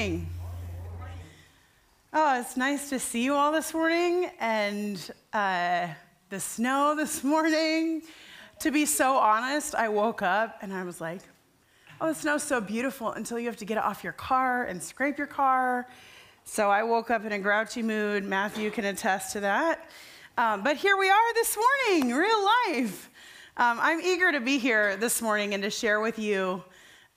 morning. Oh, it's nice to see you all this morning and uh, the snow this morning. To be so honest, I woke up and I was like, oh, the snow's so beautiful until you have to get it off your car and scrape your car. So I woke up in a grouchy mood. Matthew can attest to that. Um, but here we are this morning, real life. Um, I'm eager to be here this morning and to share with you.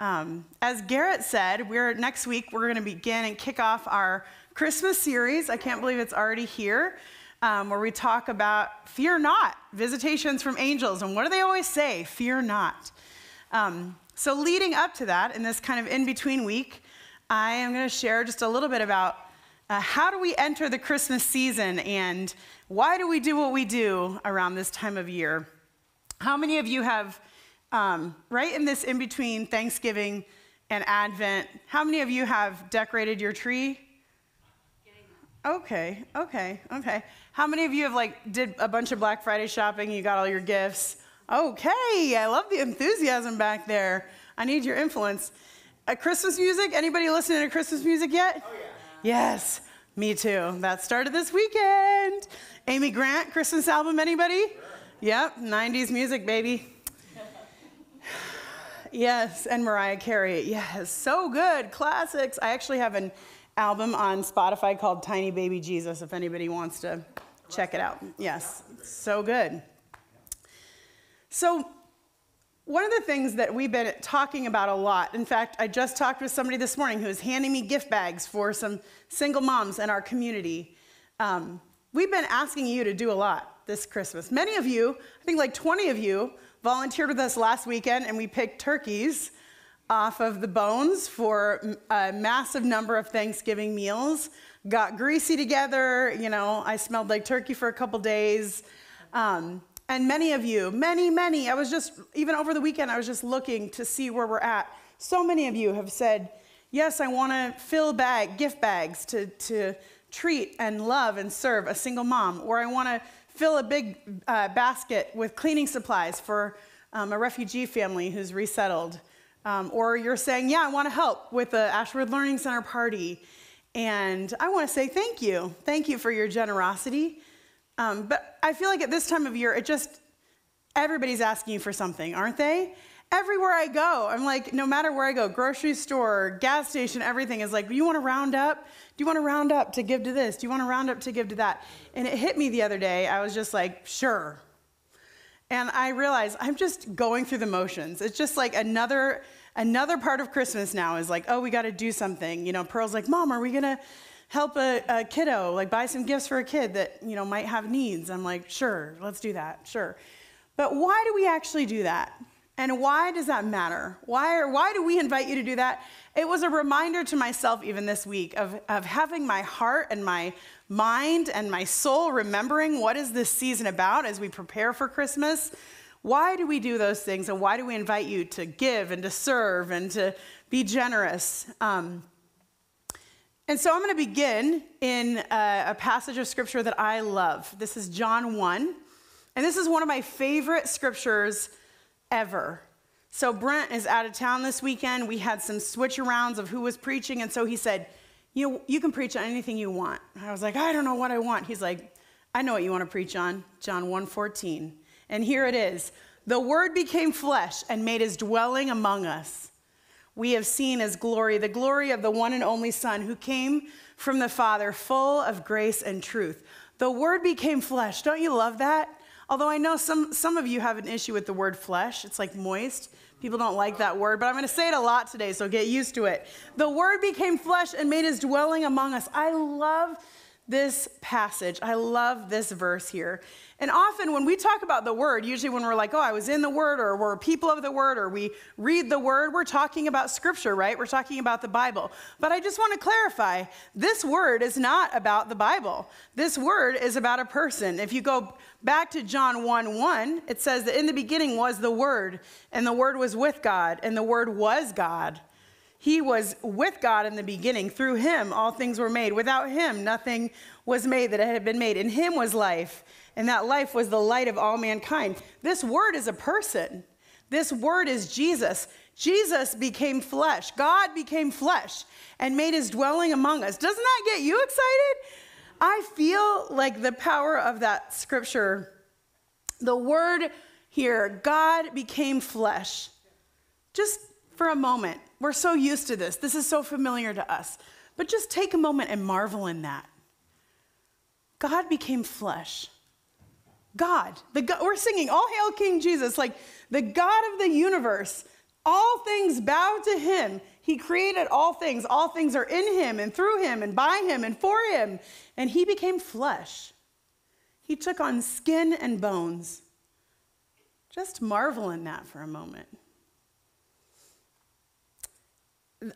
Um, as Garrett said, we're next week we're going to begin and kick off our Christmas series. I can't believe it's already here, um, where we talk about fear not, visitations from angels. And what do they always say? Fear not. Um, so, leading up to that, in this kind of in between week, I am going to share just a little bit about uh, how do we enter the Christmas season and why do we do what we do around this time of year? How many of you have, um, right in this in between Thanksgiving and Advent, how many of you have decorated your tree? Okay, okay, okay. How many of you have like did a bunch of Black Friday shopping? You got all your gifts. Okay, I love the enthusiasm back there. I need your influence. Uh, Christmas music? Anybody listening to Christmas music yet? Oh, yeah. Yes, me too. That started this weekend. Amy Grant, Christmas album, anybody? Sure. Yep, 90s music, baby. Yes, and Mariah Carey. Yes, so good. Classics. I actually have an album on Spotify called Tiny Baby Jesus, if anybody wants to check it out. Yes, so good. So, one of the things that we've been talking about a lot, in fact, I just talked with somebody this morning who was handing me gift bags for some single moms in our community. Um, we've been asking you to do a lot this Christmas. Many of you, I think like 20 of you, volunteered with us last weekend and we picked turkeys off of the bones for a massive number of Thanksgiving meals. Got greasy together, you know, I smelled like turkey for a couple days. Um, and many of you, many, many, I was just, even over the weekend, I was just looking to see where we're at. So many of you have said, yes, I want to fill bag, gift bags to, to treat and love and serve a single mom, or I want to fill a big uh, basket with cleaning supplies for um, a refugee family who's resettled. Um, or you're saying, Yeah, I want to help with the Ashworth Learning Center party. And I want to say thank you. Thank you for your generosity. Um, but I feel like at this time of year, it just, everybody's asking you for something, aren't they? Everywhere I go, I'm like, no matter where I go, grocery store, gas station, everything is like, you want to round up? Do you want to round up to give to this? Do you want to round up to give to that? And it hit me the other day. I was just like, sure. And I realized I'm just going through the motions. It's just like another another part of Christmas now is like, oh, we got to do something. You know, Pearl's like, Mom, are we gonna help a, a, kiddo, like buy some gifts for a kid that you know might have needs? I'm like, sure, let's do that, sure. But why do we actually do that? And why does that matter? Why, or why do we invite you to do that? It was a reminder to myself, even this week, of, of having my heart and my mind and my soul remembering what is this season about as we prepare for Christmas. Why do we do those things? And why do we invite you to give and to serve and to be generous? Um, and so I'm going to begin in a, a passage of scripture that I love. This is John 1. And this is one of my favorite scriptures ever. So Brent is out of town this weekend. We had some switch arounds of who was preaching, and so he said, you, you can preach on anything you want. I was like, I don't know what I want. He's like, I know what you want to preach on. John 1:14. And here it is. The word became flesh and made his dwelling among us. We have seen his glory, the glory of the one and only Son who came from the Father, full of grace and truth. The word became flesh. Don't you love that? Although I know some, some of you have an issue with the word flesh, it's like moist. People don't like that word, but I'm going to say it a lot today, so get used to it. The word became flesh and made his dwelling among us. I love this passage. I love this verse here. And often when we talk about the word, usually when we're like, oh, I was in the word, or we're people of the word, or we read the word, we're talking about scripture, right? We're talking about the Bible. But I just want to clarify this word is not about the Bible. This word is about a person. If you go back to John 1 1, it says that in the beginning was the word, and the word was with God, and the word was God. He was with God in the beginning. Through him, all things were made. Without him, nothing was made that had been made. In him was life, and that life was the light of all mankind. This word is a person. This word is Jesus. Jesus became flesh. God became flesh and made his dwelling among us. Doesn't that get you excited? I feel like the power of that scripture, the word here, God became flesh. Just for a moment, we're so used to this. This is so familiar to us. But just take a moment and marvel in that. God became flesh. God, the God, we're singing all hail King Jesus, like the God of the universe. All things bow to him. He created all things. All things are in him and through him and by him and for him. And he became flesh. He took on skin and bones. Just marvel in that for a moment.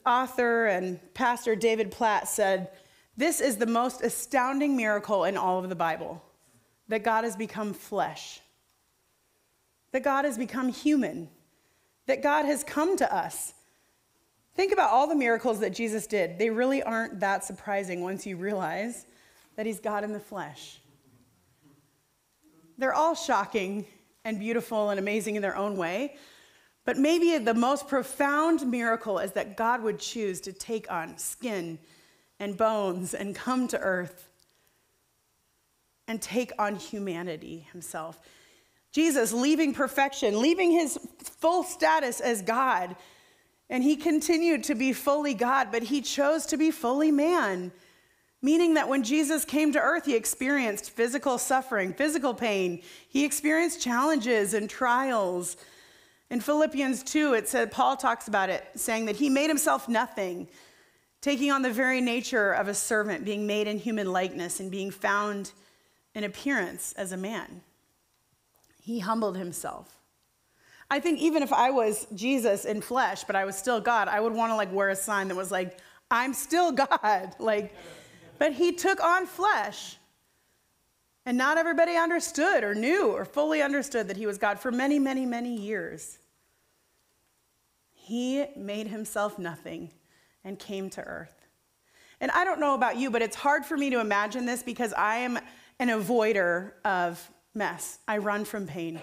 Author and pastor David Platt said, This is the most astounding miracle in all of the Bible that God has become flesh, that God has become human, that God has come to us. Think about all the miracles that Jesus did. They really aren't that surprising once you realize that he's God in the flesh. They're all shocking and beautiful and amazing in their own way. But maybe the most profound miracle is that God would choose to take on skin and bones and come to earth and take on humanity himself. Jesus leaving perfection, leaving his full status as God, and he continued to be fully God, but he chose to be fully man. Meaning that when Jesus came to earth, he experienced physical suffering, physical pain. He experienced challenges and trials. In Philippians 2, it said, Paul talks about it, saying that he made himself nothing, taking on the very nature of a servant, being made in human likeness, and being found in appearance as a man. He humbled himself. I think even if I was Jesus in flesh, but I was still God, I would want to like wear a sign that was like, I'm still God. Like, but he took on flesh. And not everybody understood or knew or fully understood that he was God for many, many, many years. He made himself nothing and came to earth. And I don't know about you, but it's hard for me to imagine this because I am an avoider of mess. I run from pain.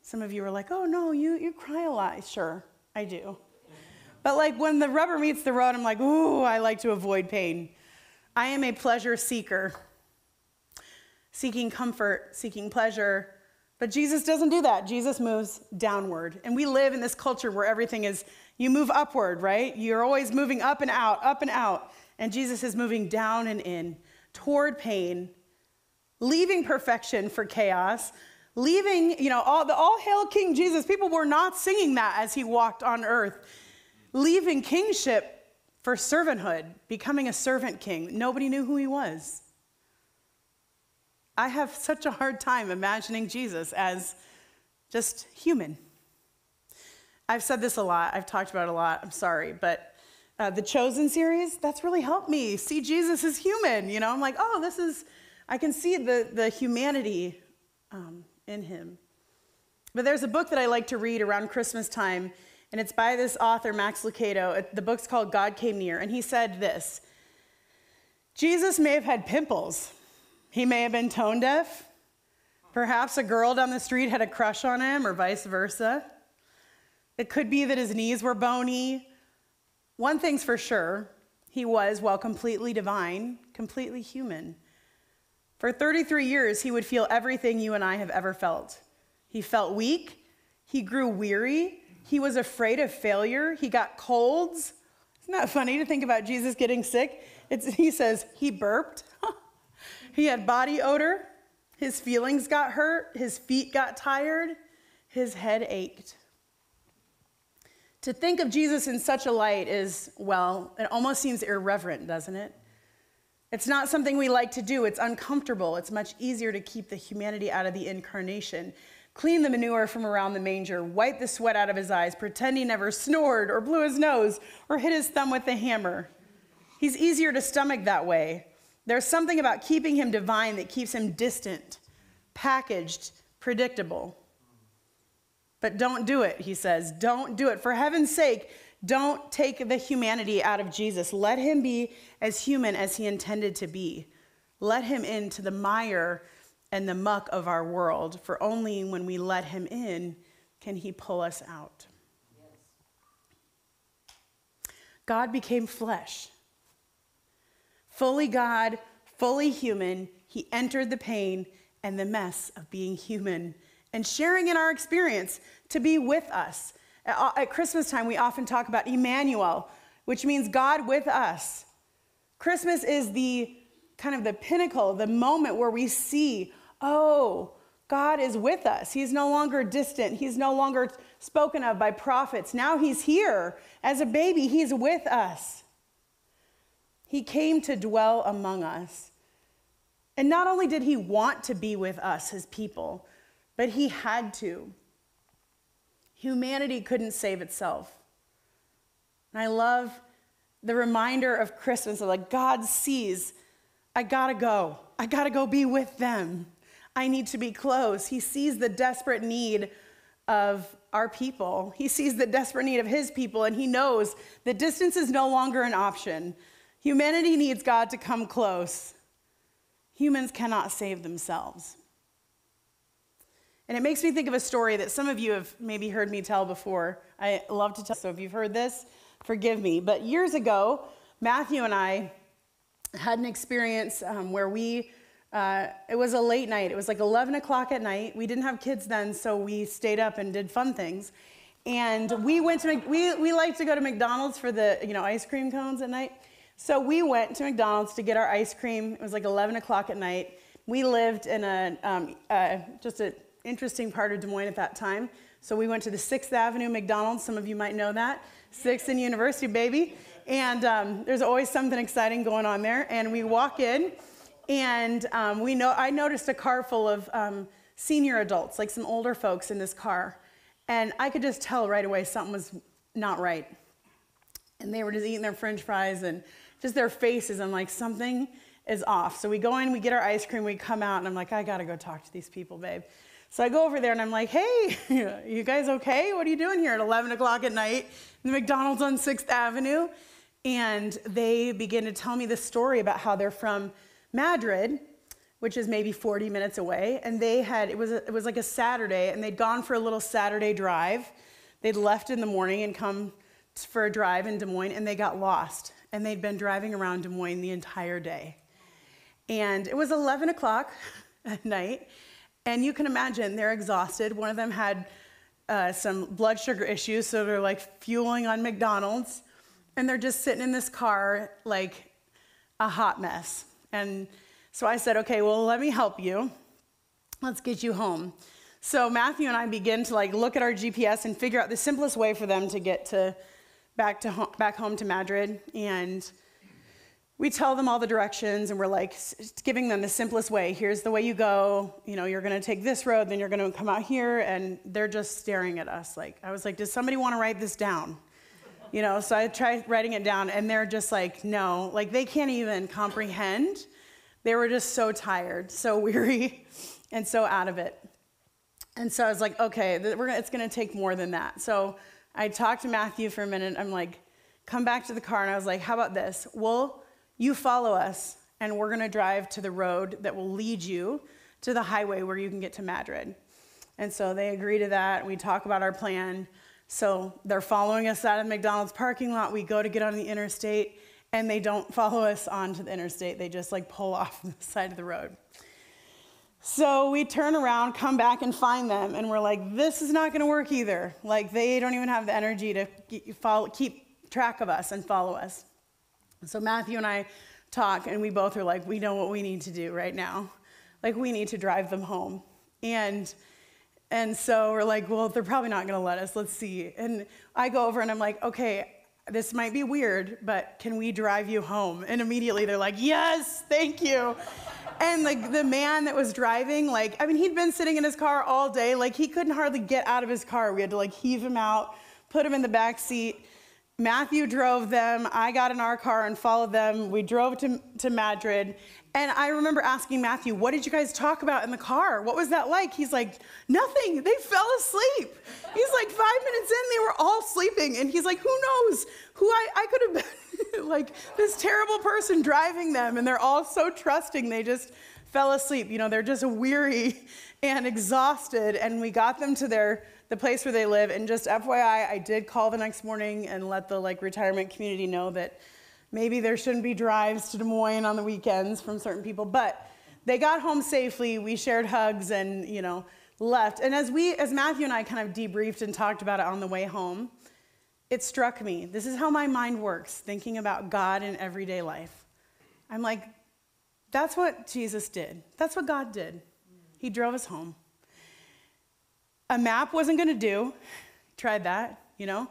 Some of you are like, oh no, you, you cry a lot. Sure, I do. But like when the rubber meets the road, I'm like, ooh, I like to avoid pain. I am a pleasure seeker, seeking comfort, seeking pleasure. But Jesus doesn't do that. Jesus moves downward. And we live in this culture where everything is, you move upward, right? You're always moving up and out, up and out. And Jesus is moving down and in toward pain, leaving perfection for chaos, leaving, you know, all, the all hail King Jesus. People were not singing that as he walked on earth, leaving kingship for servanthood, becoming a servant king. Nobody knew who he was. I have such a hard time imagining Jesus as just human. I've said this a lot, I've talked about it a lot, I'm sorry, but uh, the Chosen series, that's really helped me see Jesus as human. You know, I'm like, oh, this is, I can see the, the humanity um, in him. But there's a book that I like to read around Christmas time and it's by this author, Max Lucado. The book's called God Came Near, and he said this Jesus may have had pimples, he may have been tone deaf. Perhaps a girl down the street had a crush on him, or vice versa. It could be that his knees were bony. One thing's for sure he was, while completely divine, completely human. For 33 years, he would feel everything you and I have ever felt. He felt weak, he grew weary, he was afraid of failure. He got colds. Isn't that funny to think about Jesus getting sick? It's, he says he burped. he had body odor. His feelings got hurt. His feet got tired. His head ached. To think of Jesus in such a light is, well, it almost seems irreverent, doesn't it? It's not something we like to do. It's uncomfortable. It's much easier to keep the humanity out of the incarnation clean the manure from around the manger, wipe the sweat out of his eyes, pretend he never snored or blew his nose or hit his thumb with a hammer. He's easier to stomach that way. There's something about keeping him divine that keeps him distant, packaged, predictable. But don't do it, he says. Don't do it. For heaven's sake, don't take the humanity out of Jesus. Let him be as human as he intended to be. Let him into the mire and the muck of our world, for only when we let him in can he pull us out. Yes. God became flesh. Fully God, fully human, he entered the pain and the mess of being human and sharing in our experience to be with us. Uh, at Christmas time, we often talk about Emmanuel, which means God with us. Christmas is the kind of the pinnacle, the moment where we see, oh, God is with us. He's no longer distant. He's no longer spoken of by prophets. Now he's here. As a baby, he's with us. He came to dwell among us. And not only did he want to be with us, his people, but he had to. Humanity couldn't save itself. And I love the reminder of Christmas of like, God sees, I gotta go. I gotta go be with them. I need to be close. He sees the desperate need of our people. He sees the desperate need of his people, and he knows that distance is no longer an option. Humanity needs God to come close. Humans cannot save themselves. And it makes me think of a story that some of you have maybe heard me tell before. I love to tell, so if you've heard this, forgive me. But years ago, Matthew and I had an experience um, where we, uh, it was a late night. It was like 11 o'clock at night. We didn't have kids then, so we stayed up and did fun things. And we went to, we, we like to go to McDonald's for the, you know, ice cream cones at night. So we went to McDonald's to get our ice cream. It was like 11 o'clock at night. We lived in a, um, uh, just an interesting part of Des Moines at that time. So we went to the 6th Avenue McDonald's. Some of you might know that. 6th and University, baby. And um, there's always something exciting going on there. And we walk in, and um, we know, I noticed a car full of um, senior adults, like some older folks in this car. And I could just tell right away something was not right. And they were just eating their french fries and just their faces. I'm like, something is off. So we go in, we get our ice cream, we come out, and I'm like, I gotta go talk to these people, babe. So I go over there and I'm like, hey, you guys okay? What are you doing here at 11 o'clock at night in the McDonald's on 6th Avenue? And they begin to tell me the story about how they're from Madrid, which is maybe 40 minutes away. And they had, it was, a, it was like a Saturday, and they'd gone for a little Saturday drive. They'd left in the morning and come for a drive in Des Moines, and they got lost. And they'd been driving around Des Moines the entire day. And it was 11 o'clock at night, and you can imagine they're exhausted. One of them had uh, some blood sugar issues, so they're like fueling on McDonald's. And they're just sitting in this car like a hot mess. And so I said, okay, well, let me help you. Let's get you home. So Matthew and I begin to like look at our GPS and figure out the simplest way for them to get to back to home, back home to Madrid. And we tell them all the directions and we're like giving them the simplest way. Here's the way you go. You know, you're going to take this road, then you're going to come out here. And they're just staring at us. Like, I was like, does somebody want to write this down? You know, so I tried writing it down and they're just like, no, like they can't even comprehend. They were just so tired, so weary, and so out of it. And so I was like, okay, it's going to take more than that. So I talked to Matthew for a minute. I'm like, come back to the car. And I was like, how about this? We'll you follow us, and we're going to drive to the road that will lead you to the highway where you can get to Madrid. And so they agree to that. We talk about our plan. So they're following us out of McDonald's parking lot. We go to get on the interstate, and they don't follow us onto the interstate. They just like pull off the side of the road. So we turn around, come back, and find them, and we're like, this is not going to work either. Like, they don't even have the energy to keep track of us and follow us. So Matthew and I talk, and we both are like, we know what we need to do right now. Like, we need to drive them home. And and so we're like, well, they're probably not going to let us. Let's see. And I go over and I'm like, okay, this might be weird, but can we drive you home? And immediately they're like, yes, thank you. and like the man that was driving, like, I mean, he'd been sitting in his car all day. Like, he couldn't hardly get out of his car. We had to like heave him out, put him in the back seat. Matthew drove them. I got in our car and followed them. We drove to, to Madrid. And I remember asking Matthew, What did you guys talk about in the car? What was that like? He's like, Nothing. They fell asleep. He's like, Five minutes in, they were all sleeping. And he's like, Who knows? Who I, I could have been like this terrible person driving them. And they're all so trusting. They just fell asleep. You know, they're just weary and exhausted. And we got them to their the place where they live. And just FYI, I did call the next morning and let the like retirement community know that maybe there shouldn't be drives to Des Moines on the weekends from certain people. But they got home safely. We shared hugs and, you know, left. And as we, as Matthew and I kind of debriefed and talked about it on the way home, it struck me. This is how my mind works, thinking about God in everyday life. I'm like, that's what Jesus did. That's what God did. He drove us home. A map wasn't going to do. Tried that, you know.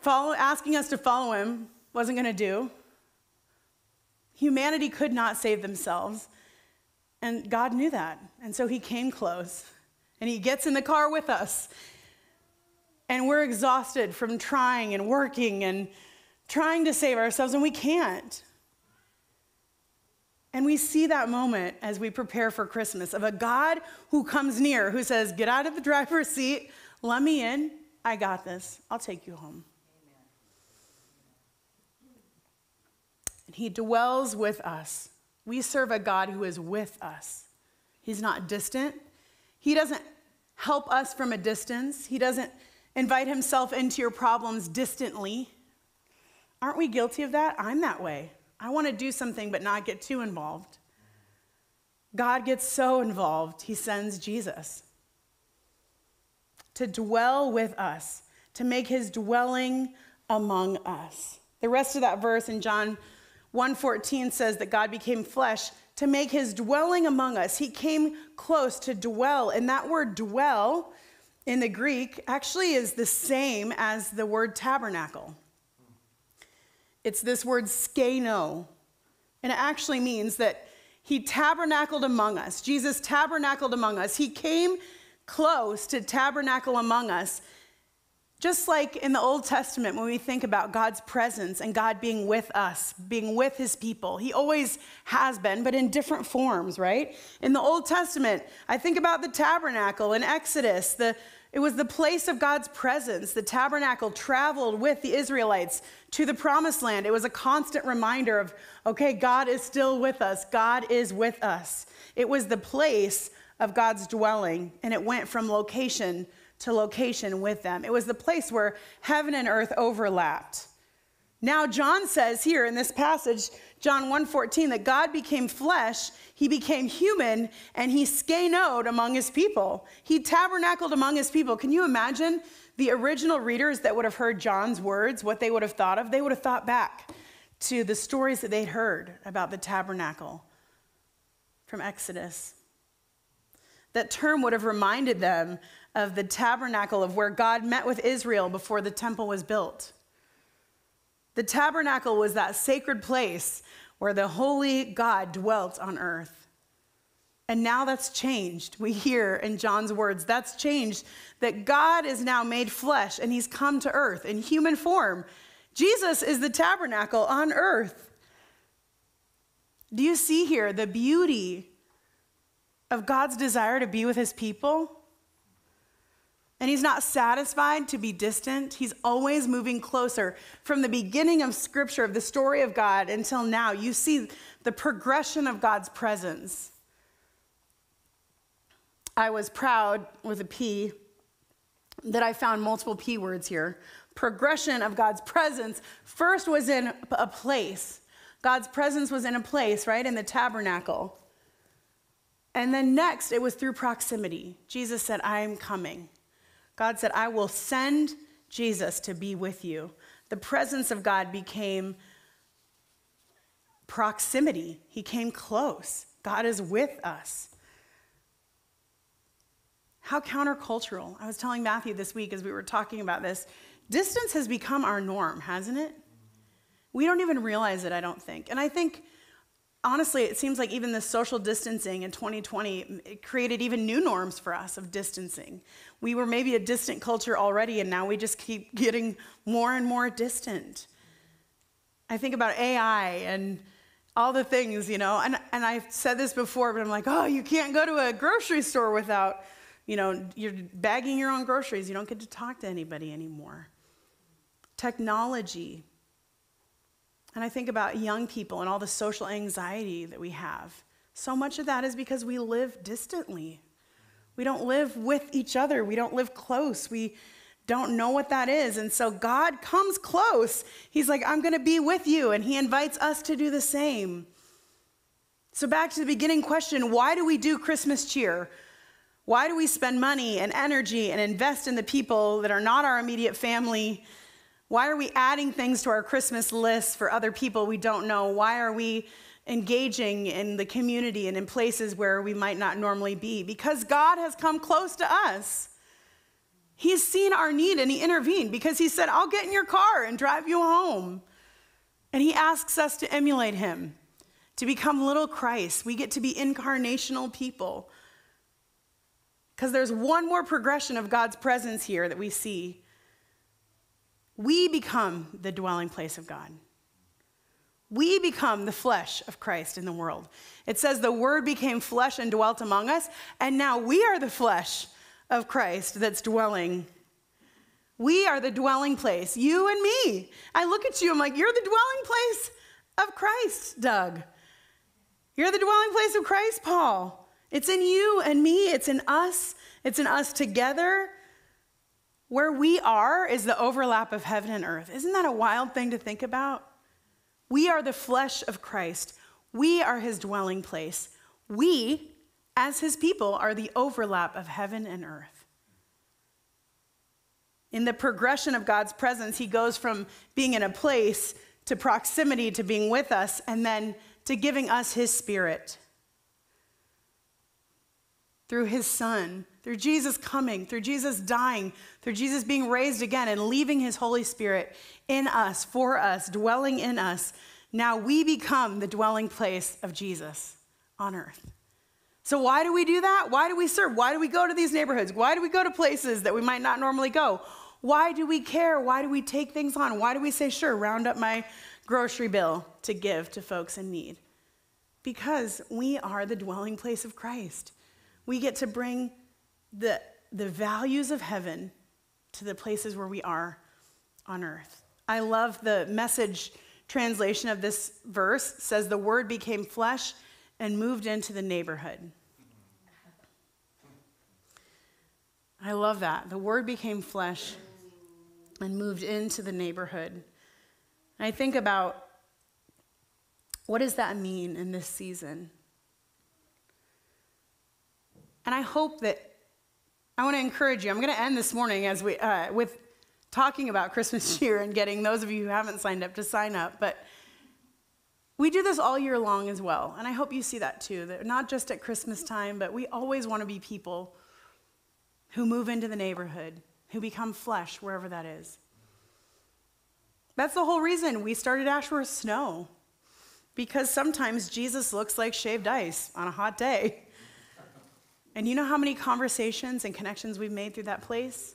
Follow, asking us to follow him wasn't going to do. Humanity could not save themselves. And God knew that. And so he came close and he gets in the car with us. And we're exhausted from trying and working and trying to save ourselves, and we can't. And we see that moment as we prepare for Christmas of a God who comes near, who says, Get out of the driver's seat, let me in. I got this. I'll take you home. And he dwells with us. We serve a God who is with us. He's not distant. He doesn't help us from a distance. He doesn't invite himself into your problems distantly. Aren't we guilty of that? I'm that way. I want to do something but not get too involved. God gets so involved, he sends Jesus to dwell with us, to make his dwelling among us. The rest of that verse in John 1:14 says that God became flesh to make his dwelling among us. He came close to dwell, and that word dwell in the Greek actually is the same as the word tabernacle. It's this word skeno. And it actually means that he tabernacled among us. Jesus tabernacled among us. He came close to tabernacle among us. Just like in the Old Testament, when we think about God's presence and God being with us, being with his people, he always has been, but in different forms, right? In the Old Testament, I think about the tabernacle in Exodus, the, it was the place of God's presence. The tabernacle traveled with the Israelites to the promised land. It was a constant reminder of, okay, God is still with us. God is with us. It was the place of God's dwelling, and it went from location to location with them. It was the place where heaven and earth overlapped. Now John says here in this passage, John 1:14, that God became flesh, he became human, and he skenoed among his people. He tabernacled among his people. Can you imagine the original readers that would have heard John's words, what they would have thought of? They would have thought back to the stories that they'd heard about the tabernacle from Exodus. That term would have reminded them of the tabernacle of where God met with Israel before the temple was built. The tabernacle was that sacred place where the holy God dwelt on earth. And now that's changed. We hear in John's words, that's changed, that God is now made flesh and he's come to earth in human form. Jesus is the tabernacle on earth. Do you see here the beauty of God's desire to be with his people? And he's not satisfied to be distant. He's always moving closer. From the beginning of scripture, of the story of God until now, you see the progression of God's presence. I was proud with a P that I found multiple P words here. Progression of God's presence first was in a place. God's presence was in a place, right? In the tabernacle. And then next, it was through proximity. Jesus said, I am coming. God said, I will send Jesus to be with you. The presence of God became proximity, He came close. God is with us. How countercultural. I was telling Matthew this week as we were talking about this distance has become our norm, hasn't it? We don't even realize it, I don't think. And I think honestly, it seems like even the social distancing in 2020 mm, it created even new norms for us of distancing. We were maybe a distant culture already, and now we just keep getting more and more distant. I think about AI and all the things, you know, and, and I've said this before, but I'm like, oh, you can't go to a grocery store without, you know, you're bagging your own groceries. You don't get to talk to anybody anymore. Technology, and I think about young people and all the social anxiety that we have. So much of that is because we live distantly. We don't live with each other. We don't live close. We don't know what that is. And so God comes close. He's like, I'm going to be with you. And He invites us to do the same. So, back to the beginning question why do we do Christmas cheer? Why do we spend money and energy and invest in the people that are not our immediate family? Why are we adding things to our Christmas list for other people we don't know? Why are we engaging in the community and in places where we might not normally be? Because God has come close to us. He's seen our need and He intervened because He said, I'll get in your car and drive you home. And He asks us to emulate Him, to become little Christ. We get to be incarnational people. Because there's one more progression of God's presence here that we see we become the dwelling place of God. We become the flesh of Christ in the world. It says the word became flesh and dwelt among us, and now we are the flesh of Christ that's dwelling. We are the dwelling place, you and me. I look at you, I'm like, you're the dwelling place of Christ, Doug. You're the dwelling place of Christ, Paul. It's in you and me, it's in us, it's in us together. Where we are is the overlap of heaven and earth. Isn't that a wild thing to think about? We are the flesh of Christ. We are his dwelling place. We, as his people, are the overlap of heaven and earth. In the progression of God's presence, he goes from being in a place to proximity to being with us and then to giving us his spirit through his son through Jesus coming, through Jesus dying, through Jesus being raised again and leaving his Holy Spirit in us, for us, dwelling in us, now we become the dwelling place of Jesus on earth. So, why do we do that? Why do we serve? Why do we go to these neighborhoods? Why do we go to places that we might not normally go? Why do we care? Why do we take things on? Why do we say, sure, round up my grocery bill to give to folks in need? Because we are the dwelling place of Christ. We get to bring the, the values of heaven to the places where we are on earth. I love the message translation of this verse it says the word became flesh and moved into the neighborhood. I love that. The word became flesh and moved into the neighborhood. I think about what does that mean in this season? And I hope that I want to encourage you. I'm going to end this morning as we, uh, with talking about Christmas cheer and getting those of you who haven't signed up to sign up. But we do this all year long as well. And I hope you see that too. That not just at Christmas time, but we always want to be people who move into the neighborhood, who become flesh wherever that is. That's the whole reason we started Ashworth Snow. Because sometimes Jesus looks like shaved ice on a hot day. And you know how many conversations and connections we've made through that place?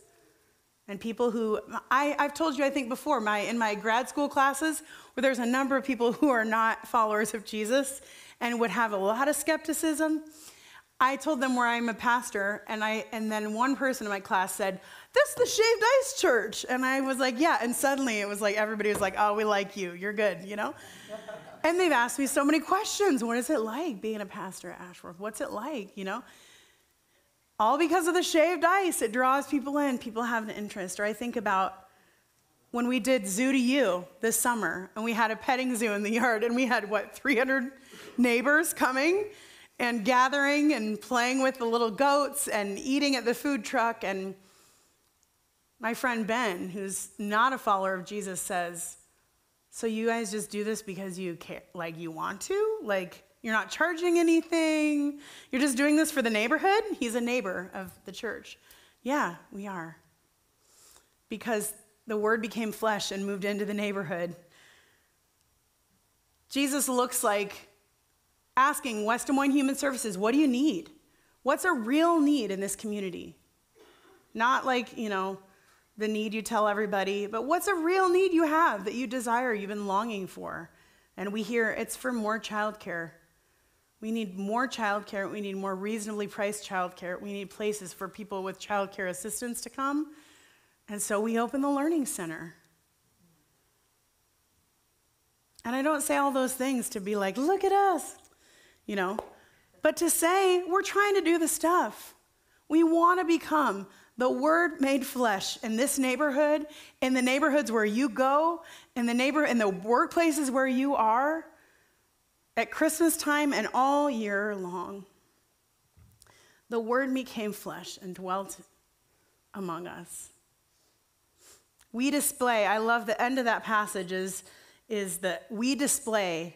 And people who, I, I've told you, I think before, my, in my grad school classes, where there's a number of people who are not followers of Jesus and would have a lot of skepticism. I told them where I'm a pastor, and, I, and then one person in my class said, This is the Shaved Ice Church. And I was like, Yeah. And suddenly it was like, everybody was like, Oh, we like you. You're good, you know? and they've asked me so many questions. What is it like being a pastor at Ashworth? What's it like, you know? All because of the shaved ice. It draws people in, people have an interest. Or I think about when we did Zoo to You this summer, and we had a petting zoo in the yard, and we had, what, 300 neighbors coming and gathering and playing with the little goats and eating at the food truck. And my friend Ben, who's not a follower of Jesus, says, So you guys just do this because you care, like you want to? Like, you're not charging anything. You're just doing this for the neighborhood. He's a neighbor of the church. Yeah, we are. Because the word became flesh and moved into the neighborhood. Jesus looks like asking West Des Moines Human Services, what do you need? What's a real need in this community? Not like, you know, the need you tell everybody, but what's a real need you have that you desire, you've been longing for? And we hear it's for more childcare. We need more childcare. We need more reasonably priced childcare. We need places for people with childcare assistance to come. And so we open the Learning Center. And I don't say all those things to be like, look at us, you know, but to say we're trying to do the stuff. We want to become the Word made flesh in this neighborhood, in the neighborhoods where you go, in the neighbor, in the workplaces where you are, at Christmas time and all year long. The Word became flesh and dwelt among us. We display, I love the end of that passage is, is that we display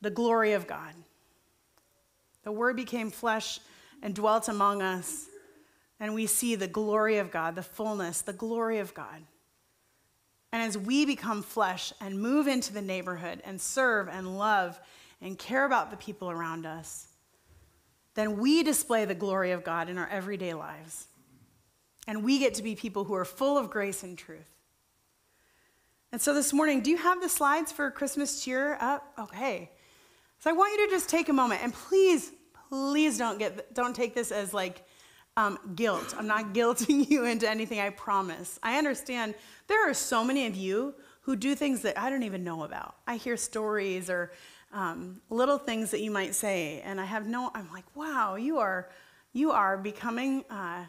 the glory of God. The Word became flesh and dwelt among us, and we see the glory of God, the fullness, the glory of God. And as we become flesh and move into the neighborhood and serve and love and care about the people around us, then we display the glory of God in our everyday lives. And we get to be people who are full of grace and truth. And so this morning, do you have the slides for Christmas cheer up? Okay. So I want you to just take a moment and please, please don't get don't take this as like um, guilt. I'm not guilting you into anything. I promise. I understand there are so many of you who do things that I don't even know about. I hear stories or um, little things that you might say, and I have no. I'm like, wow, you are you are becoming uh,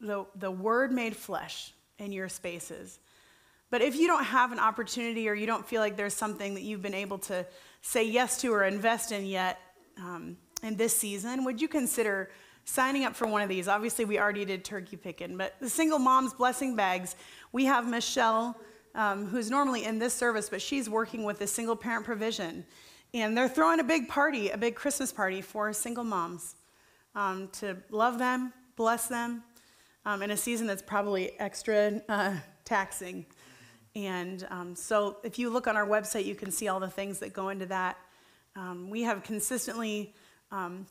the the Word made flesh in your spaces. But if you don't have an opportunity or you don't feel like there's something that you've been able to say yes to or invest in yet um, in this season, would you consider signing up for one of these? Obviously, we already did turkey picking, but the single mom's blessing bags, we have Michelle, um, who's normally in this service, but she's working with the single parent provision. And they're throwing a big party, a big Christmas party for single moms um, to love them, bless them um, in a season that's probably extra uh, taxing. And um, so if you look on our website, you can see all the things that go into that. Um, we have consistently um,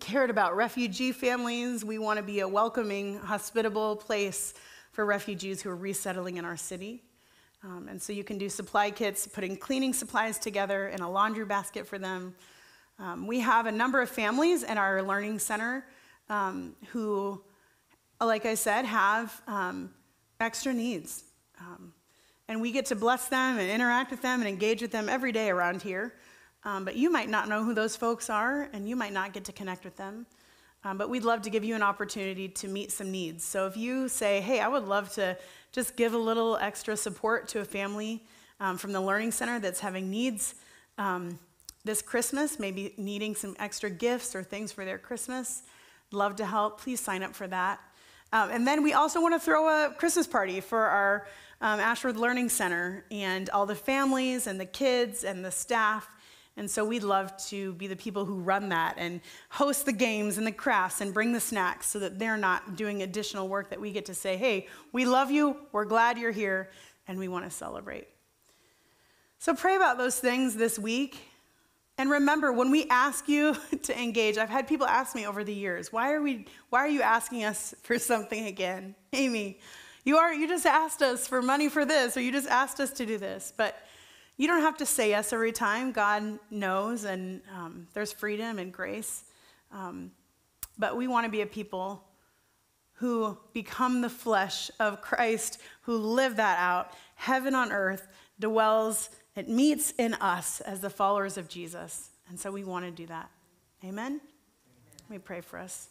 cared about refugee families. We want to be a welcoming, hospitable place for refugees who are resettling in our city. Um, and so you can do supply kits, putting cleaning supplies together in a laundry basket for them. Um, we have a number of families in our learning center um, who, like I said, have extra needs. Um, and we get to bless them and interact with them and engage with them every day around here. Um, but you might not know who those folks are, and you might not get to connect with them. Um, but we'd love to give you an opportunity to meet some needs. So if you say, hey, I would love to just give a little extra support to a family um, from the Learning Center that's having needs um, this Christmas, maybe needing some extra gifts or things for their Christmas, love to help. Please sign up for that. Um, and then we also want to throw a Christmas party for our um, Ashworth Learning Center and all the families and the kids and the staff. And so we'd love to be the people who run that and host the games and the crafts and bring the snacks so that they're not doing additional work that we get to say, hey, we love you, we're glad you're here, and we want to celebrate. So pray about those things this week. And remember, when we ask you to engage, I've had people ask me over the years, why are, we, why are you asking us for something again? Amy, you are you just asked us for money for this, or you just asked us to do this. But you don't have to say yes every time. God knows, and um, there's freedom and grace. Um, but we want to be a people who become the flesh of Christ, who live that out. Heaven on earth dwells, it meets in us as the followers of Jesus. And so we want to do that. Amen? Amen. Let me pray for us.